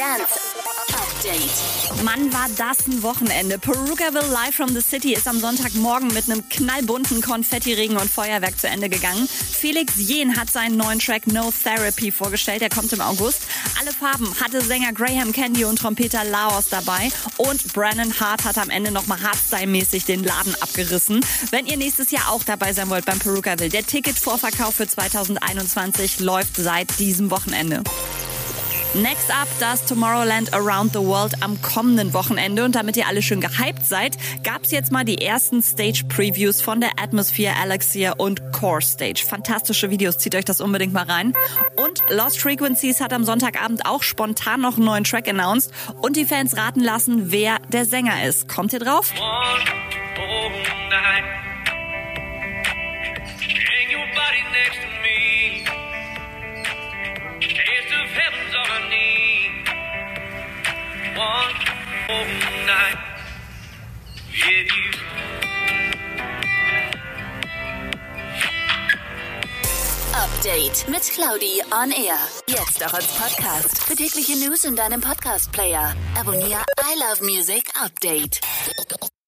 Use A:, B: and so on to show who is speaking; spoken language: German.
A: Dance Update.
B: Mann, war das ein Wochenende. Perukaville Live from the City ist am Sonntagmorgen mit einem knallbunten Konfettiregen und Feuerwerk zu Ende gegangen. Felix Jen hat seinen neuen Track No Therapy vorgestellt. Der kommt im August. Alle Farben hatte Sänger Graham Candy und Trompeter Laos dabei. Und Brandon Hart hat am Ende nochmal Hardstyle-mäßig den Laden abgerissen. Wenn ihr nächstes Jahr auch dabei sein wollt beim Perukaville, der Ticketvorverkauf für 2021 läuft seit diesem Wochenende. Next up das Tomorrowland Around the World am kommenden Wochenende. Und damit ihr alle schön gehypt seid, gab's jetzt mal die ersten Stage-Previews von der Atmosphere, Alexia und Core Stage. Fantastische Videos, zieht euch das unbedingt mal rein. Und Lost Frequencies hat am Sonntagabend auch spontan noch einen neuen Track announced und die Fans raten lassen, wer der Sänger ist. Kommt ihr drauf?
C: One whole
A: Update mit Claudi on Air. Jetzt auch als Podcast. Für tägliche News in deinem Podcast-Player. Abonniere I Love Music Update.